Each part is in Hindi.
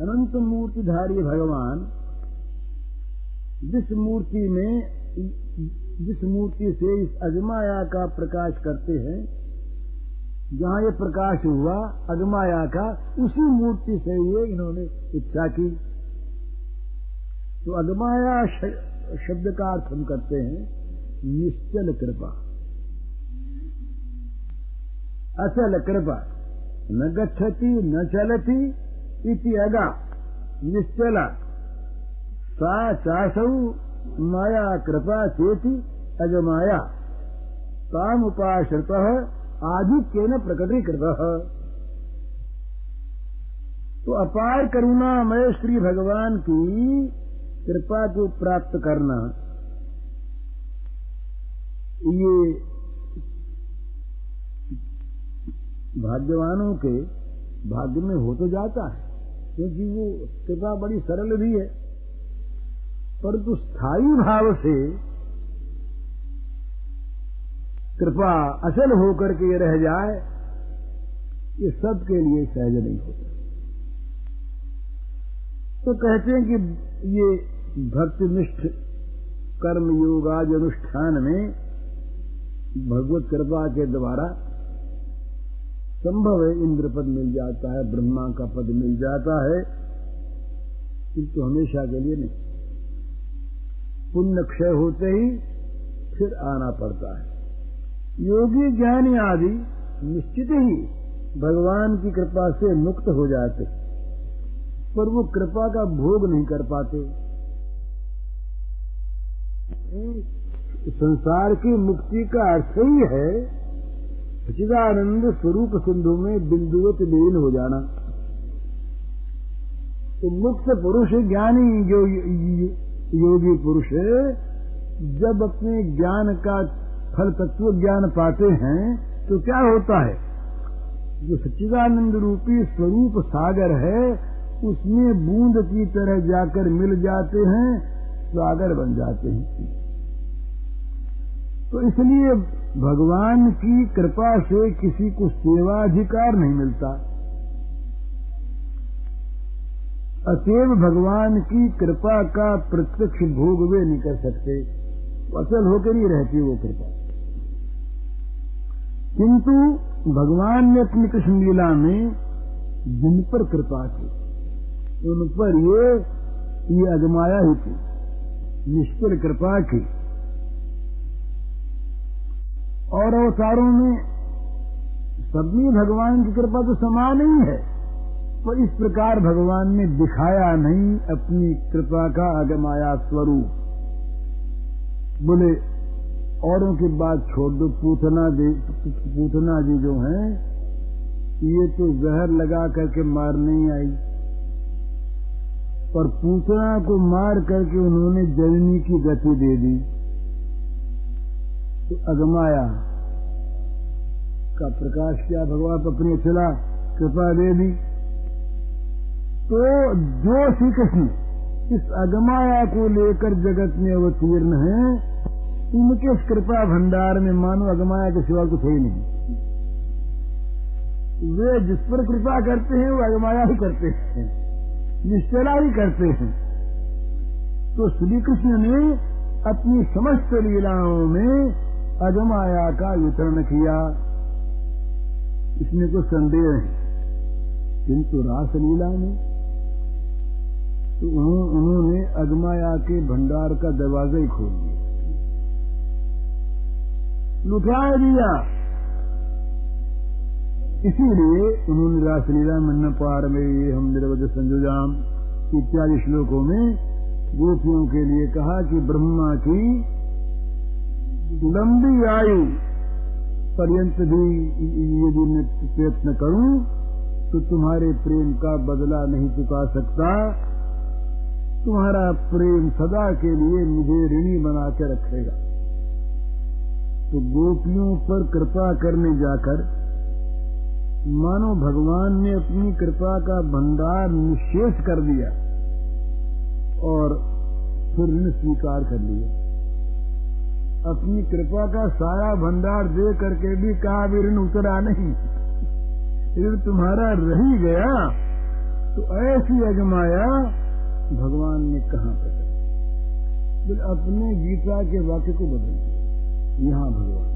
अनंत मूर्तिधारी भगवान, जिस मूर्ति में, जिस मूर्ति से इस अजमाया का प्रकाश करते हैं, जहाँ ये प्रकाश हुआ अगमाया का, उसी मूर्ति से ये इन्होंने इच्छा की। तो अगमाया शब्द का अर्थ हम करते हैं, निश्चल कृपा। अचल कृपा। न गच्छति, न चलती अगा, निश्चला। सा चासौ माया कृपा चेति अगमाया। तामुपाश्रित आधिक्य न प्रकटीकृत। तो अपार करुणामय श्री भगवान की कृपा को प्राप्त करना। ये भाग्यवानों के भाग्य में हो तो जाता है। क्योंकि वो कृपा बड़ी सरल भी है। परंतु स्थायी भाव से कृपा अचल होकर के रह जाए, ये सबके लिए सहज नहीं होता। तो कहते हैं कि ये भक्तिनिष्ठ कर्म योगाज अनुष्ठान में भगवत कृपा के द्वारा संभव है इंद्र पद मिल जाता है, ब्रह्मा का पद मिल जाता है। किंतु हमेशा के लिए नहीं। पुण्य क्षय होते ही फिर आना पड़ता है। योगी ज्ञानी आदि निश्चित ही भगवान की कृपा से मुक्त हो जाते पर वो कृपा का भोग नहीं कर पाते। संसार की मुक्ति का अर्थ ही है सचिदानंद स्वरूप सिंधु में बिंदुवत लीन हो जाना। तो मुक्त पुरुष ज्ञानी जो योगी पुरुष जब अपने ज्ञान का फल तत्व ज्ञान पाते हैं तो क्या होता है? जो सच्चिदानंद रूपी स्वरूप सागर है, उसमें बूंद की तरह जाकर मिल जाते हैं, सागर बन जाते हैं। तो इसलिए भगवान की कृपा से किसी को सेवाधिकार नहीं मिलता। अतएव भगवान की कृपा का प्रत्यक्ष भोग वे नहीं कर सकते। अचल होकर ही रहती वो कृपा। किंतु भगवान ने अपनी कृष्ण लीला में जिन पर कृपा की, उन पर ये ये अजमाया ही थी निष्ठुर कृपा की। और अवतारों में में भगवान की कृपा तो समान ही है। पर इस प्रकार भगवान ने दिखाया नहीं अपनी कृपा का अगमाया स्वरूप। बोले, औरों की बात छोड़ दो, पूतना जी पूतना जी जो हैं, ये तो जहर लगा करके मार नहीं आई। पर पूतना को मार करके उन्होंने जननी की गति दे दी। तो अगमाया का प्रकाश किया, भगवान अपनी चला, कृपा दे दी। तो जो श्री कृष्ण इस अगमाया को लेकर जगत में अवतीर्ण है, उनके इस कृपा भंडार में मानो अगमाया के सिवा कुछ ही नहीं। वे जिस पर कृपा करते हैं, वो अगमाया ही करते हैं, निश्चला ही करते हैं। तो श्री कृष्ण ने अपनी समस्त लीलाओं में अगमाया का वितरण किया। इसमें कुछ संदेह है। किंतु रासलीला में तो उन्होंने अगमाया के भंडार का दरवाज़ा ही खोल दिया। लुटा दिया इसीलिए उन्होंने रासलीला मन्न पार में हम निरवध संजुजाम इत्यादि श्लोकों में गोपियों के लिए कहा कि ब्रह्मा की लंबी आयु पर्यंत भी यदि मैं प्रयत्न करूँ तो तुम्हारे प्रेम का बदला नहीं चुका सकता। तुम्हारा प्रेम सदा के लिए मुझे ऋणी बना के रखेगा। तो गोपियों पर कृपा करने जाकर, मानो भगवान ने अपनी कृपा का भंडार निशेष कर दिया और फिर ऋण स्वीकार कर लिया। अपनी कृपा का सारा भंडार दे करके भी कहा भी ऋण उतरा नहीं। ऋण तुम्हारा रही गया तो ऐसी अजमाया भगवान ने कहा फिर अपने गीता के वाक्य को बदल दिया। यहाँ भगवान।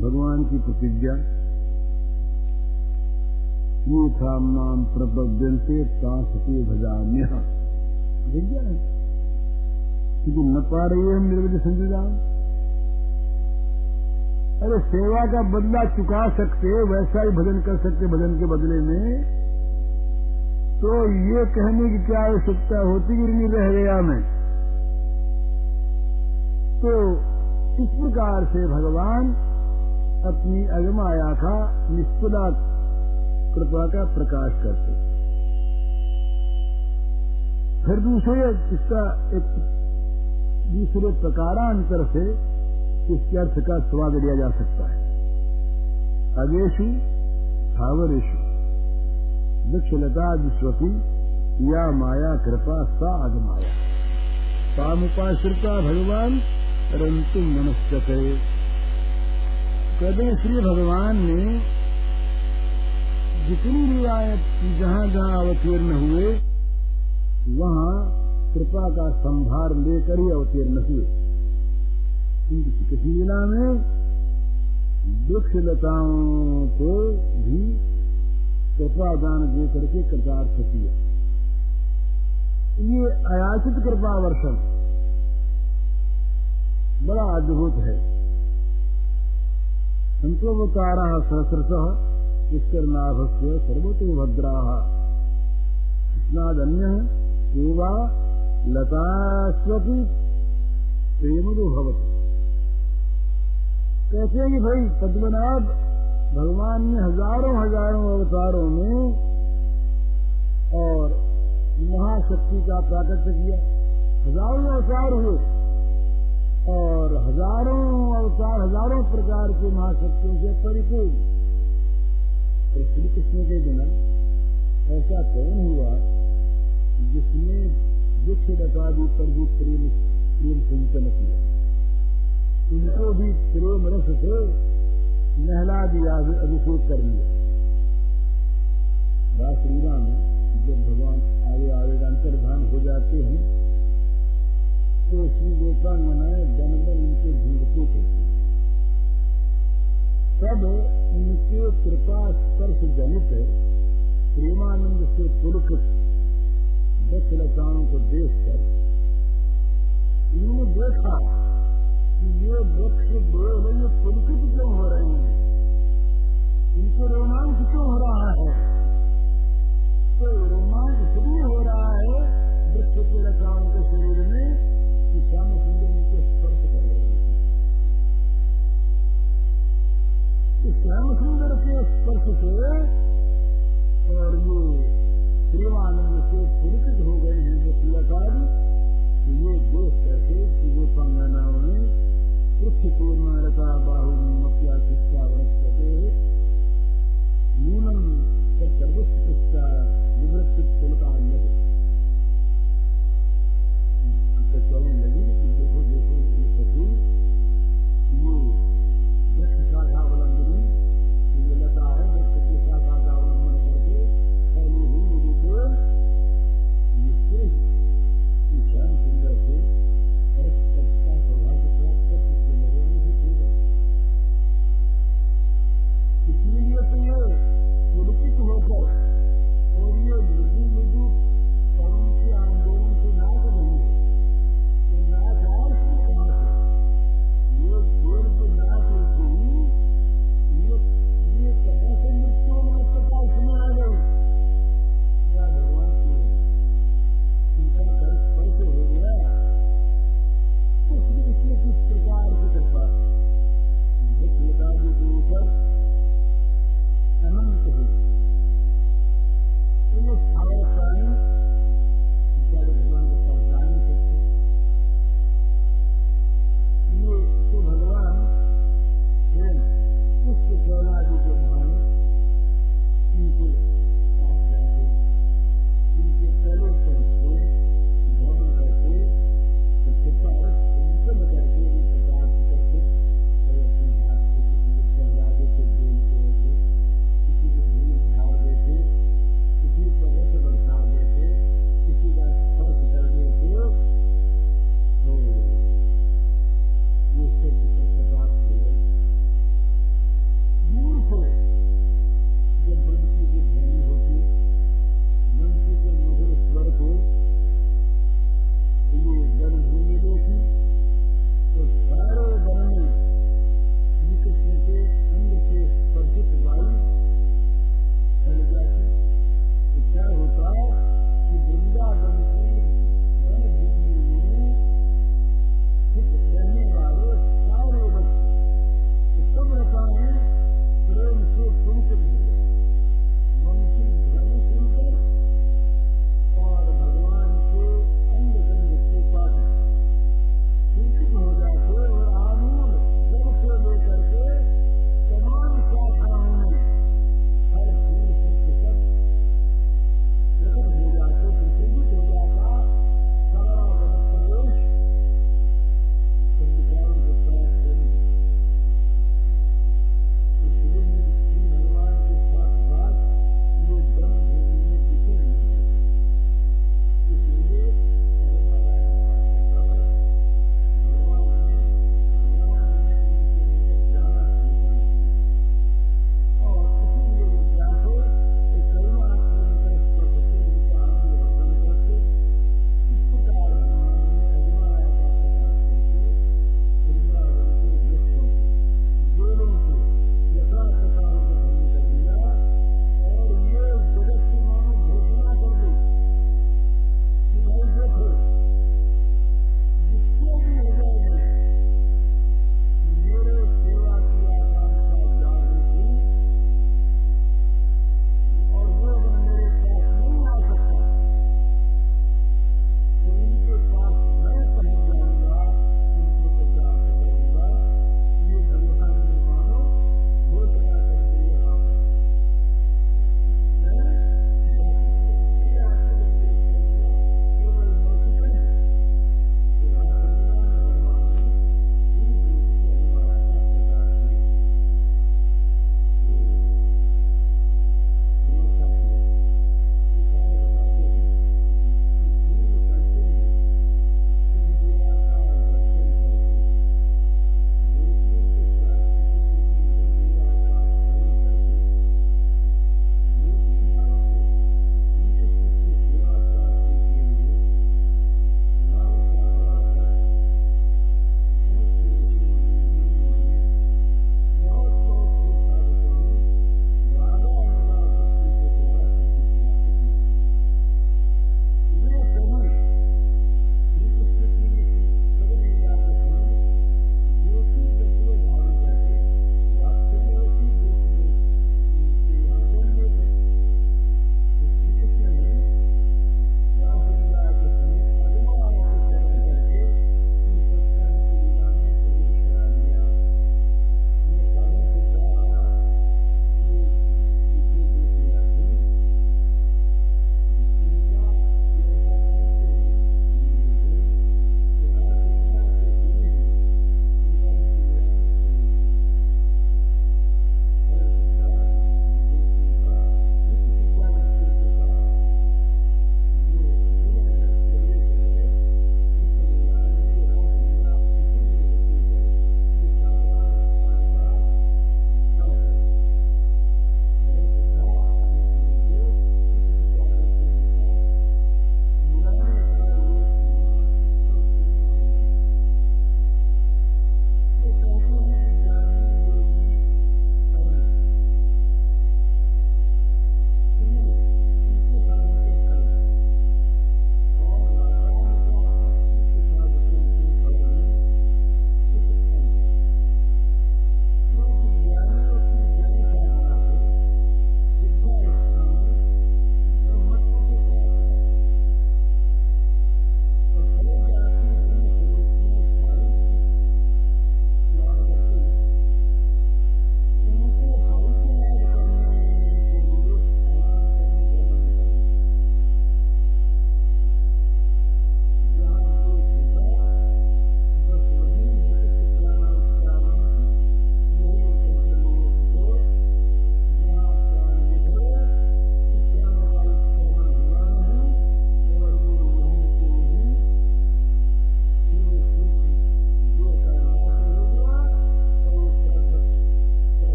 भगवान की प्रतिज्ञा, ये था नाम प्रपद्यंते तांसते भजाम्य प्रतिज्ञा है? क्योंकि न पा रही है मेरे वजह संजय अरे सेवा का बदला चुका सकते, वैसा ही भजन कर सकते भजन के बदले में तो ये कहने की क्या आवश्यकता होती नहीं रह गया मैं? तो इस प्रकार से भगवान अपनी अगमाया का निष्पदा कृपा का प्रकाश करते। फिर दूसरे इसका एक दूसरे प्रकारांतर से इसके अर्थ का स्वाद लिया जा सकता है। अगेशु स्थावरेशु वृक्षलता विश्वती या माया, कृपा, सा अगमाया सामुपाश्रिता भगवान, परंतु मनुष्य कहते श्री भगवान ने जितनी रिवायत जहाँ जहाँ अवतीर्ण हुए, वहाँ कृपा का संभार लेकर ही अवतीर्ण हुए। किसी जिला में वृक्षलताओं को भी कृपा दान दे करके कृतार्थ किया। ये अयाचित कृपा वर्षण बड़ा अद्भुत है। संतोवतारा सहस्रश पुष्करनाभ से सर्वतो भद्रा। स्नादन्य सेवा लतास्वती प्रेमदो भवती कहते हैं कि भाई, पद्मनाभ भगवान ने हज़ारों हज़ारों अवतारों में और महाशक्ति का प्राकट्य किया। हज़ारों अवतार हुए और हज़ारों अवतार, हज़ारों प्रकार के महाशक्तियों से परिपूर्ण। तो श्री कृष्ण के बिना ऐसा कौन हुआ जिसने दुख लतादी पर भी प्रेम प्रेम चिंतन किया उनको भी प्रेम रस से नहला दिया अभिषेक कर लिया। रास लीला में जब भगवान आगे आगे अंतर्धान हो जाते हैं तो श्री गोपाल मनाए दंडन उनके ढूंढते थे। तब उनके कृपा स्पर्श जनित, प्रेमानंद से पुलकित दक्षलताओं को देख कर इन्होंने देखा कि ये वृक्ष देव ये पुलकित क्यों हो रहे हैं? इनको रोमांच क्यों हो रहा है? तो रोमांच इसलिए हो रहा है वृक्ष के लताओं के शरीर में कि श्याम सुंदर उनको स्पर्श कर रहे हैं। श्याम सुंदर के स्पर्श से और ये देवानंद तो से पुरकित हो गए हैं जो क्रियाकारी ये देख करके कि वो संगनाओं ने पृथ्वी को मारता बाहु मक्या शिक्षा वनस्पते मूलम सर्वस्व शिक्षा विवृत्त पुलकान्य चलने लगी।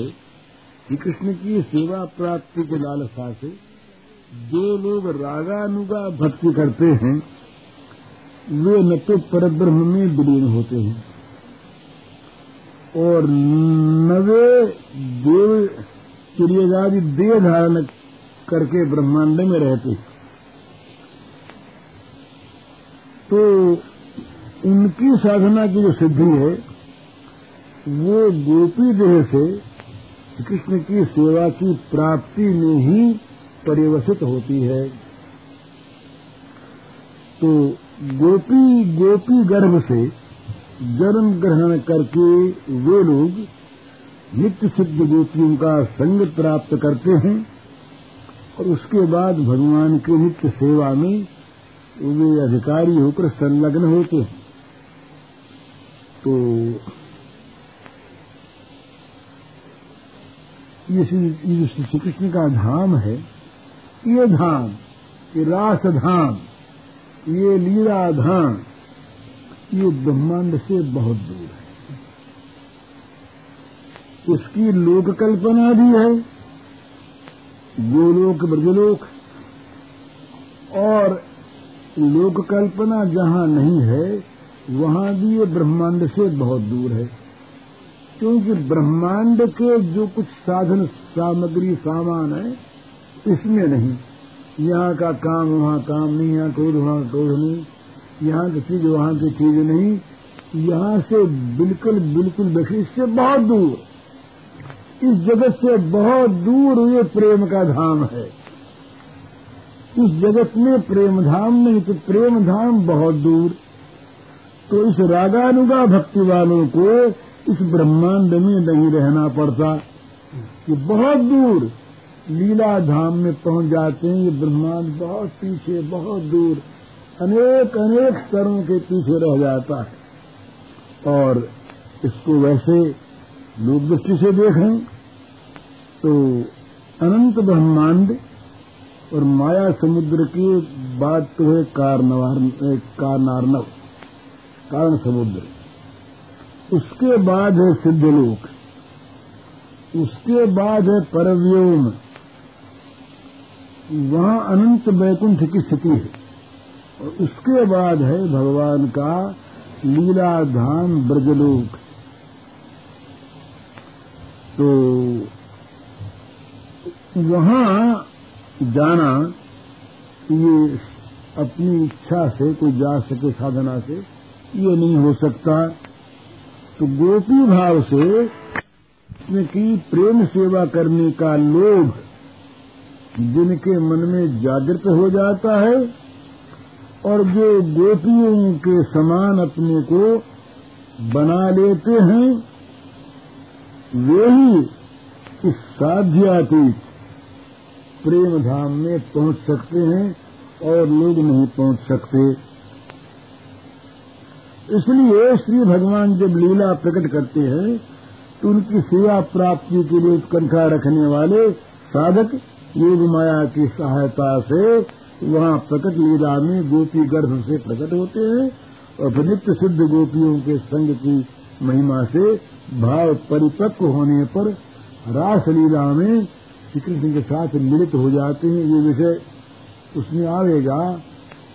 से श्री कृष्ण की सेवा प्राप्ति के लालसा से जो लोग रागानुगा भक्ति करते हैं, वे न तो परब्रह्म में विलीन होते हैं। और नवे देव चिड़ियादि देह धारण करके ब्रह्मांड में रहते हैं। तो उनकी साधना की जो सिद्धि है, वो गोपी देह से कृष्ण की सेवा की प्राप्ति में ही परिवसित होती है। तो गोपी गोपी गर्भ से जन्म ग्रहण करके वे लोग नित्य सिद्ध गोपियों का संग प्राप्त करते हैं और उसके बाद भगवान के नित्य सेवा में वे अधिकारी होकर संलग्न होते हैं। तो ये श्री कृष्ण का धाम है, ये धाम, ये रास धाम, ये लीला धाम, ये ब्रह्मांड से बहुत दूर है। इसकी लोक कल्पना भी है, गोलोक ब्रजलोक, और लोक कल्पना जहाँ नहीं है, वहाँ भी ये ब्रह्मांड से बहुत दूर है। क्योंकि ब्रह्मांड के जो कुछ साधन, सामग्री, सामान है, इसमें नहीं। यहाँ का काम, वहाँ काम नहीं, यहाँ क्रोध, वहाँ क्रोध नहीं। यहाँ की चीज़, वहाँ की चीज़ नहीं। यहाँ से बिल्कुल बिल्कुल देखिए इससे बहुत दूर। इस जगत से बहुत दूर ये प्रेम का धाम है। इस जगत में प्रेम धाम नहीं तो प्रेम धाम बहुत दूर। तो इस रागानुगा भक्ति वालों को इस ब्रह्मांड में नहीं रहना पड़ता। कि बहुत दूर लीला धाम में पहुँच जाते हैं। ये ब्रह्मांड बहुत पीछे, बहुत दूर, अनेक अनेक स्तरों के पीछे रह जाता है। और इसको वैसे लोग दृष्टि से देखें तो अनंत ब्रह्मांड और माया समुद्र की बात तो है कारनार्नव, कारण समुद्र। उसके बाद है सिद्धलोक, उसके बाद है परव्योम। वहाँ अनंत वैकुंठ की स्थिति है। और उसके बाद है भगवान का लीला धाम ब्रजलोक। तो वहाँ जाना, ये अपनी इच्छा से, कोई जा सके साधना से, ये नहीं हो सकता। तो गोपी भाव से की प्रेम सेवा करने का लोभ जिनके मन में जागृत हो जाता है और जो गोपियों के समान अपने को बना लेते हैं, वे ही इस साध्यातीत प्रेम धाम में पहुँच सकते हैं और लोग नहीं पहुँच सकते। इसलिए श्री भगवान जब लीला प्रकट करते हैं तो उनकी सेवा प्राप्ति के लिए उत्कंठा रखने वाले साधक योग माया की सहायता से वहाँ प्रकट लीला में गोपी गर्भ से प्रकट होते हैं और नित्य सिद्ध गोपियों के संग की महिमा से भाव परिपक्व होने पर रास लीला में श्री कृष्ण के साथ मिलित हो जाते हैं। ये विषय उसमें आवेगा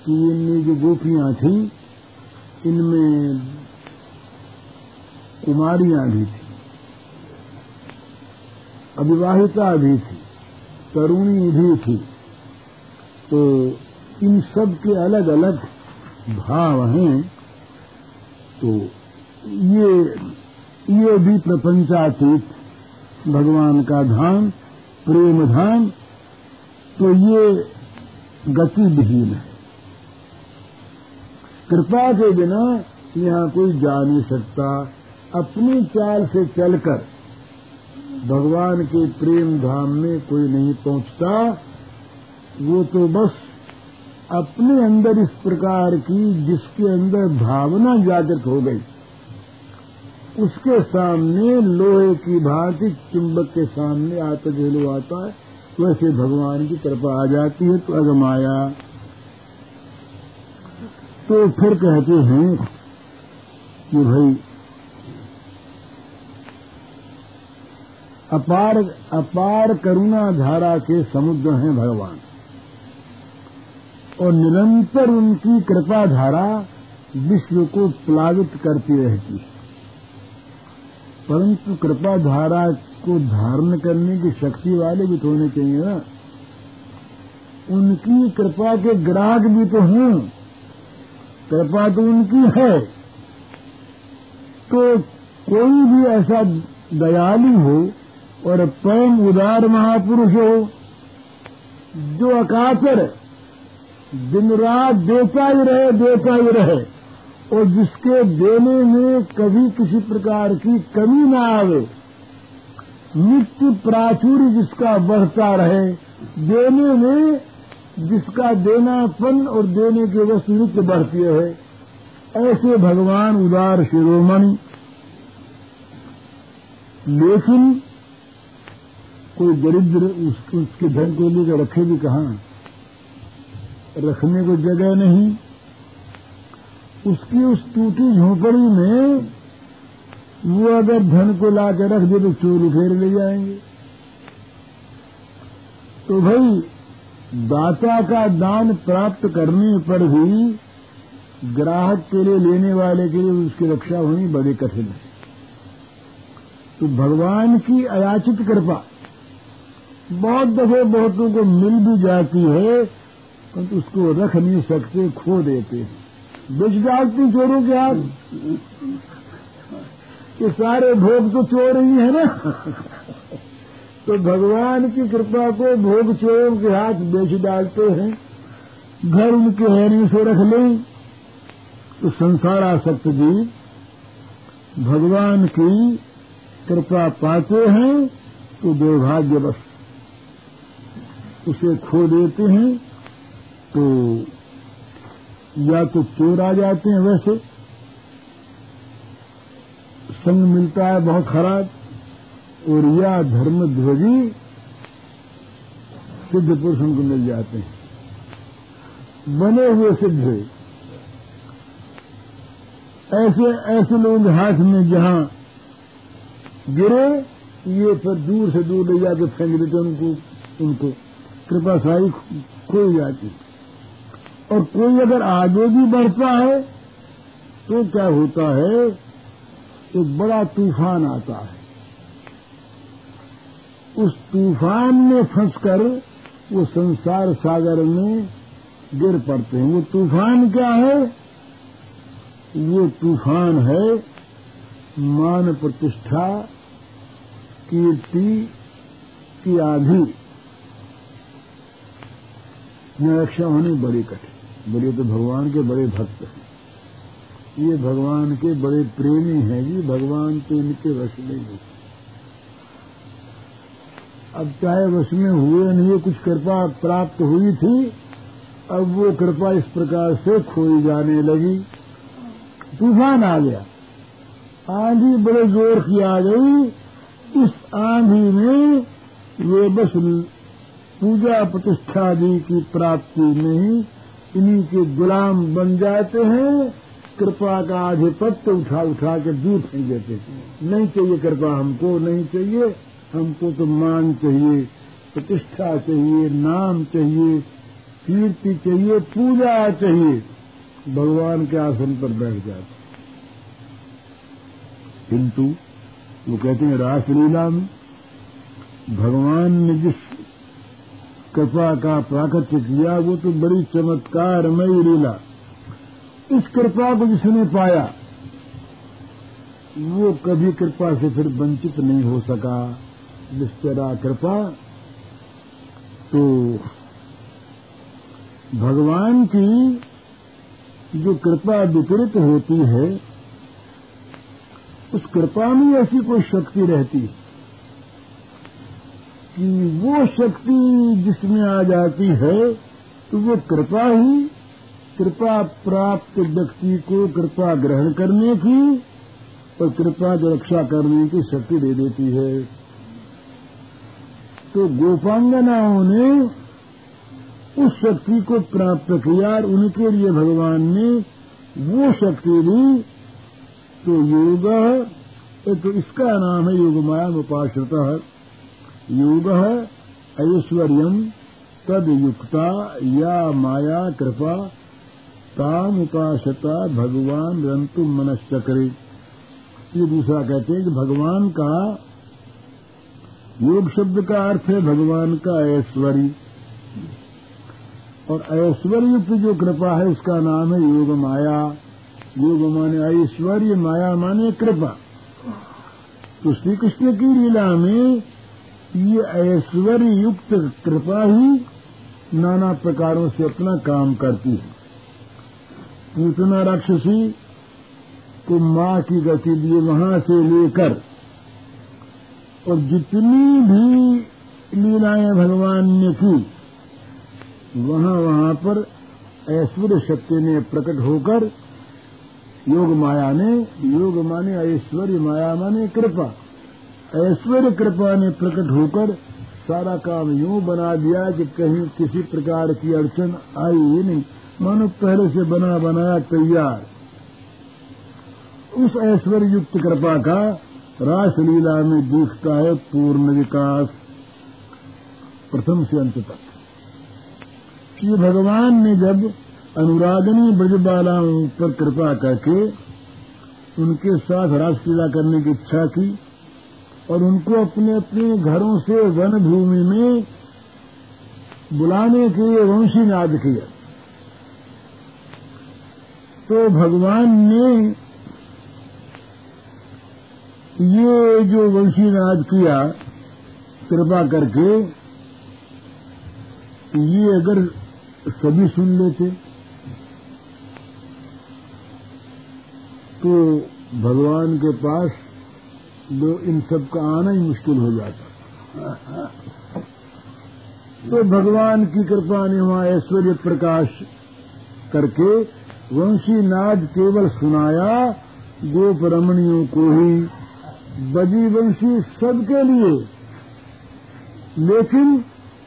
कि इनमें जो गोपियाँ थी इनमें कुमारियाँ भी थी, अविवाहिता भी थी, तरुणी भी थी। तो इन सब के अलग अलग भाव हैं। तो ये ये भी प्रपंचातीत भगवान का धाम, प्रेम धाम तो ये गतिविहीन है। कृपा के बिना यहाँ कोई जा नहीं सकता। अपनी चाल से चलकर भगवान के प्रेम धाम में कोई नहीं पहुँचता। वो तो बस अपने अंदर इस प्रकार की जिसके अंदर भावना जागृत हो गई। उसके सामने लोहे की भांति चुंबक के सामने आता जो आता है। वैसे भगवान की कृपा आ जाती है तो अगमाया। तो फिर कहते हैं कि भाई, अपार अपार करुणा धारा के समुद्र हैं भगवान। और निरंतर उनकी कृपा धारा विश्व को प्लावित करती रहती है। परंतु कृपा धारा को धारण करने की शक्ति वाले भी तो होने चाहिए ना। उनकी कृपा के ग्राहक भी तो हैं। कृपा तो उनकी है। तो कोई भी ऐसा दयालु हो और परम उदार महापुरुष हो, जो अकातर दिन रात देता ही रहे, देता ही रहे, और जिसके देने में कभी किसी प्रकार की कमी न आवे, नित्य प्राचुर्य जिसका बढ़ता रहे, देने में जिसका देनापन और देने के वस्तु नित्य बढ़ती है। ऐसे भगवान उदार शिरोमणि। लेकिन कोई दरिद्र उस, उसके धन को लेकर रखे भी कहा? रखने को जगह नहीं। उसकी उस टूटी झोंपड़ी में वो अगर धन को ला के रख दे तो चोर उठेर ले जाएँगे। तो भाई दाता का दान प्राप्त करने पर भी ग्राहक के लिए लेने वाले के लिए उसकी रक्षा होनी बड़ी कठिन है। तो भगवान की अयाचित कृपा बहुत दफे बहुतों को मिल भी जाती है, परंतु तो उसको रख नहीं सकते, खो देते हैं। बेच डालती चोरों के हाथ। ये सारे भोग तो चोर ही है ना। तो भगवान की कृपा को भोग चोरों के हाथ बेच डालते हैं। घर उनके हैनी से रख लें। तो संसार आसक्त जी, भगवान की कृपा पाते हैं तो दुर्भाग्यवश उसे खो देते हैं तो या तो चोर आ जाते हैं वैसे। संग मिलता है बहुत खराब। और या धर्म ध्वजी सिद्ध पुरुष उनको मिल जाते हैं। बने हुए सिद्ध ऐसे ऐसे लोग हाथ में जहाँ गिरे, ये फिर दूर से दूर ले जाके फेंक देते उनको उनको। कृपा सारी खो जाती। और कोई अगर आगे भी बढ़ता है तो क्या होता है? एक बड़ा तूफ़ान आता है। उस तूफ़ान में फंसकर वो संसार सागर में गिर पड़ते हैं। वो तूफ़ान क्या है? वो तूफ़ान है मान प्रतिष्ठा, कीर्ति की आधी। रक्षा होनी बड़ी कठिन बोलिए तो भगवान के बड़े भक्त हैं। ये भगवान के बड़े प्रेमी हैं जी। भगवान तो इनके में नहीं अब चाहे वश में हुए नहीं कुछ कृपा प्राप्त हुई थी, अब वो कृपा इस प्रकार से खोई जाने लगी। तूफ़ान आ गया। आंधी बड़े ज़ोर की आ गई। इस आंधी में वे बस पूजा प्रतिष्ठा जी की प्राप्ति में ही इन्हीं के गुलाम बन जाते हैं, कृपा का आधिपत्य उठा उठा के दूर फेंक देते नहीं चाहिए कृपा हमको, नहीं चाहिए। हमको तो मान चाहिए, प्रतिष्ठा चाहिए, नाम चाहिए, कीर्ति चाहिए, पूजा चाहिए। भगवान के आसन पर बैठ जाते किंतु वो कहते हैं रासलीला में भगवान ने जिस कृपा का प्राकट्य किया, वो तो बड़ी चमत्कारमयी लीला। इस कृपा को जिसने पाया, वो कभी कृपा से फिर वंचित नहीं हो सका। निश्चरा कृपा तो भगवान की जो कृपा विपरीत होती है, उस कृपा में ऐसी कोई शक्ति रहती कि वो शक्ति जिसमें आ जाती है तो वो कृपा ही कृपा प्राप्त व्यक्ति को कृपा ग्रहण करने की और कृपा की रक्षा करने की शक्ति दे देती है। तो गोपांगनाओं ने उस शक्ति को प्राप्त किया और उनके लिए भगवान ने वो शक्ति दी तो योग तो इसका नाम है योग माया उपाश्रिता। योग ऐश्वर्य तद युक्ता, या माया, कृपा, ताम उपासता भगवान रंतु मनश्चक्रे। ये दूसरा कहते हैं कि भगवान का योग शब्द का अर्थ है भगवान का ऐश्वर्य। और ऐश्वर्य युक्त जो कृपा है, उसका नाम है योग माया। योग माने ऐश्वर्य, माया माने कृपा। तो श्री कृष्ण की लीला में ये ऐश्वर्य युक्त कृपा ही नाना प्रकारों से अपना काम करती है। पूतना राक्षसी को माँ की गति दिए वहाँ से लेकर और जितनी भी लीलाएँ भगवान ने की, वहाँ वहाँ पर ऐश्वर्य शक्ति ने प्रकट होकर योग माया ने, योग माने ऐश्वर्य माया माने कृपा। ऐश्वर्य कृपा ने प्रकट होकर सारा काम यूँ बना दिया कि कहीं किसी प्रकार की अड़चन आई ही नहीं। मानो पहले से बना बनाया तैयार। उस ऐश्वर्य युक्त कृपा का रासलीला में दिखता है पूर्ण विकास। प्रथम से अंत तक। ये भगवान ने जब अनुरागनी ब्रजबालाओं पर कृपा करके उनके साथ रासलीला करने की इच्छा की और उनको अपने अपने घरों से वन भूमि में बुलाने के लिए वंशी नाद किया तो भगवान ने ये जो वंशी नाद किया, कृपा करके ये अगर सभी सुन लेते तो भगवान के पास दो इन सब का आना ही मुश्किल हो जाता। तो भगवान की कृपा ने वहाँ ऐश्वर्य प्रकाश करके वंशी नाद केवल सुनाया, गोप रमणियों को ही बजी वंशी सबके लिए। लेकिन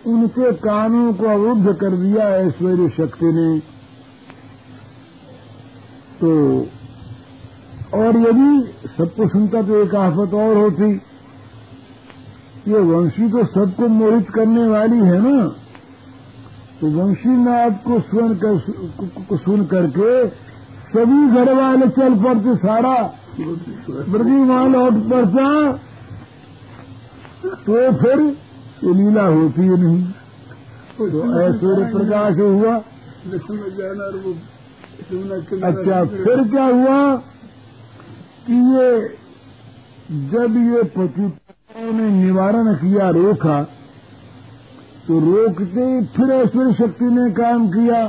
उनके कानों को अवरुद्ध कर दिया ऐश्वर्य शक्ति ने। तो और यदि सबको सुनता तो एक आफत और होती। ये वंशी तो सबको मोहित करने वाली है ना? तो वंशीनाथ को सुन कर सुन करके सभी घर वाले चल पड़ते सारा ब्रजीमान लौट पड़ता तो फिर ये लीला होती ही नहीं। तो ऐसे प्रकाश हुआ। अच्छा फिर क्या हुआ कि ये, जब ये पतिताओं ने निवारण किया रोका तो रोकते ही फिर ऐश्वर्य शक्ति ने काम किया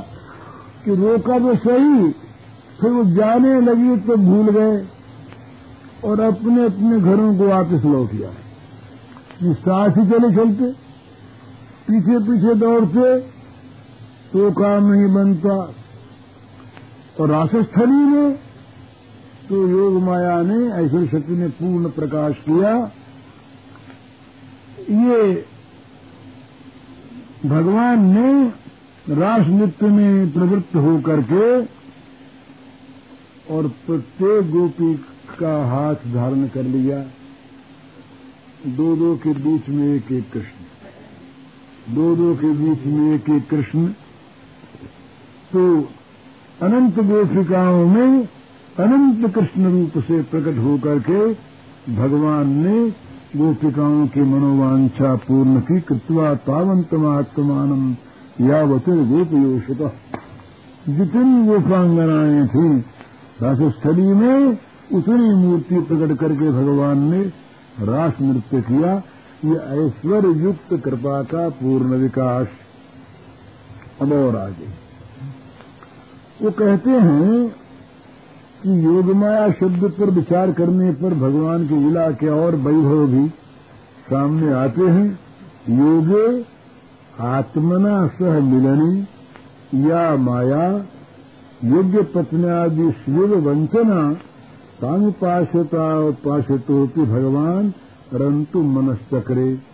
कि रोका तो सही, फिर वो जाने लगी तो भूल गए। और अपने अपने घरों को वापस लौट गया। साथ ही चले चलते। पीछे पीछे दौड़ते तो काम नहीं बनता। और राशस्थली में तो योग माया ने, ऐश्वर्य शक्ति ने पूर्ण प्रकाश किया। ये भगवान ने रास नृत्य में प्रवृत्त होकर के और प्रत्येक गोपी का हाथ धारण कर लिया। दो दो के बीच में एक एक कृष्ण। दो दो के बीच में एक एक कृष्ण। तो अनंत गोपिकाओं में अनंत कृष्ण रूप से प्रकट होकर के भगवान ने गोपिकाओं की मनोवांछा पूर्ण की कृत्वा तावंत महात्मान यावतिर गोपयोषित। जितनी गोपांगनाएँ थी, राजस्थली में उतनी मूर्ति प्रकट करके भगवान ने रास नृत्य किया। ये ऐश्वर्य युक्त कृपा का पूर्ण विकास। अब और आगे। वो कहते हैं कि योगमाया शब्द पर विचार करने पर भगवान की लीला के और वैभव भी सामने आते हैं। योगे आत्मना सह मिलनी, या माया, योग्य पत्न्यादि शिव वंचना तामुपाशता उपासितो भगवान परंतु मनश्चक्रे।